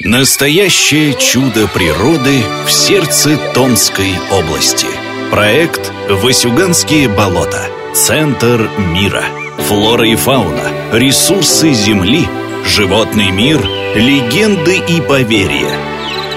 Настоящее чудо природы в сердце Томской области. Проект «Васюганские болота. Центр мира». Флора и фауна, ресурсы Земли, животный мир, легенды и поверья.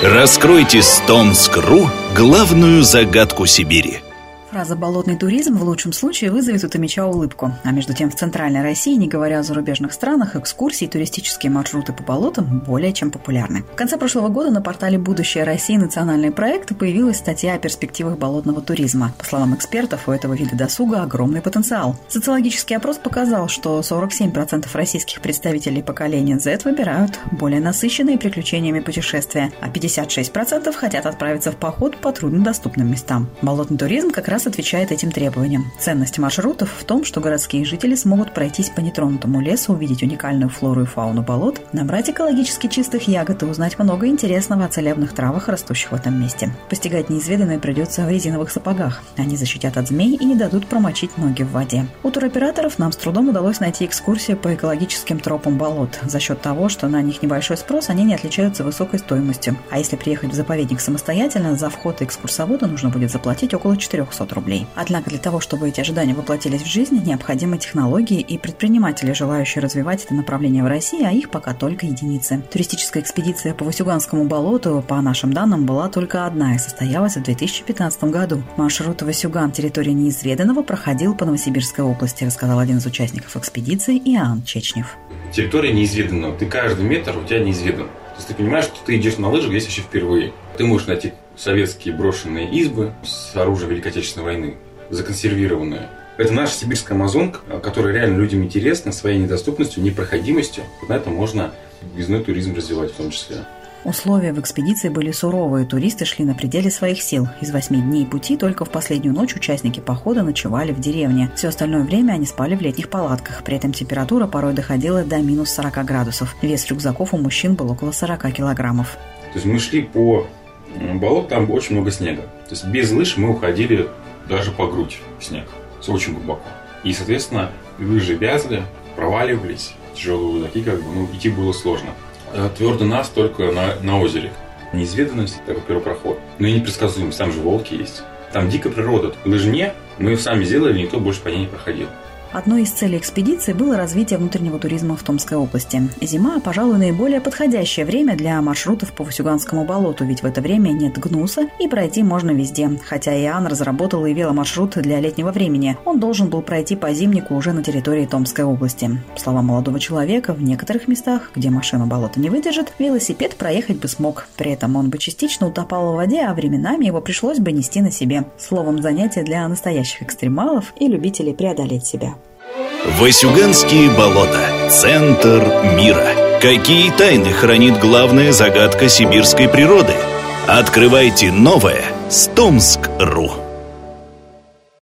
Раскройте с Томск.ру главную загадку Сибири – Фраза «болотный туризм» в лучшем случае вызовет у Томича улыбку. А между тем в Центральной России, не говоря о зарубежных странах, экскурсии и туристические маршруты по болотам более чем популярны. В конце прошлого года на портале «Будущее России. Национальные проекты» появилась статья о перспективах болотного туризма. По словам экспертов, у этого вида досуга огромный потенциал. Социологический опрос показал, что 47% российских представителей поколения Z выбирают более насыщенные приключениями путешествия, а 56% хотят отправиться в поход по труднодоступным местам. Болотный туризм как раз раз отвечает этим требованиям. Ценность маршрутов в том, что городские жители смогут пройтись по нетронутому лесу, увидеть уникальную флору и фауну болот, набрать экологически чистых ягод и узнать много интересного о целебных травах, растущих в этом месте. Постигать неизведанное придется в резиновых сапогах. Они защитят от змей и не дадут промочить ноги в воде. У туроператоров нам с трудом удалось найти экскурсии по экологическим тропам болот. За счет того, что на них небольшой спрос, они не отличаются высокой стоимостью. А если приехать в заповедник самостоятельно, за вход экскурсовода нужно будет заплатить около 400 500 рублей. Однако для того, чтобы эти ожидания воплотились в жизнь, необходимы технологии и предприниматели, желающие развивать это направление в России, а их пока только единицы. Туристическая экспедиция по Васюганскому болоту, по нашим данным, была только одна и состоялась в 2015 году. Маршрут Васюган территории неизведанного проходил по Новосибирской области, рассказал один из участников экспедиции Иоанн Чечнев. Территория неизведанного. Ты каждый метр у тебя неизведан. То есть ты понимаешь, что ты идешь на лыжах здесь вообще впервые. Ты можешь найти советские брошенные избы с оружия Великой Отечественной войны, законсервированные. Это наша сибирская амазонка, которая реально людям интересна своей недоступностью, непроходимостью. Вот на это можно въездной туризм развивать в том числе. Условия в экспедиции были суровые, туристы шли на пределе своих сил. Из восьми дней пути только в последнюю ночь участники похода ночевали в деревне. Все остальное время они спали в летних палатках. При этом температура порой доходила до минус 40 градусов. Вес рюкзаков у мужчин был около 40 килограммов. То есть мы шли по болот там очень много снега. То есть без лыж мы уходили даже по грудь в снег. Все очень глубоко. И, соответственно, лыжи вязли, проваливались, тяжелые рюкзаки, как бы, ну, идти было сложно. А твердо нас только на, на озере. Неизведанность – это первый проход. Но и непредсказуемость, там же волки есть. Там дикая природа. Лыжне мы сами сделали, никто больше по ней не проходил. Одной из целей экспедиции было развитие внутреннего туризма в Томской области. Зима, пожалуй, наиболее подходящее время для маршрутов по Васюганскому болоту, ведь в это время нет гнуса и пройти можно везде. Хотя Иоанн разработал и веломаршрут для летнего времени. Он должен был пройти по зимнику уже на территории Томской области. По словам молодого человека, в некоторых местах, где машина болота не выдержит, велосипед проехать бы смог. При этом он бы частично утопал в воде, а временами его пришлось бы нести на себе. Словом, занятие для настоящих экстремалов и любителей преодолеть себя. Васюганские болота. Центр мира. Какие тайны хранит главная загадка сибирской природы? Открывайте новое с Томск.ру.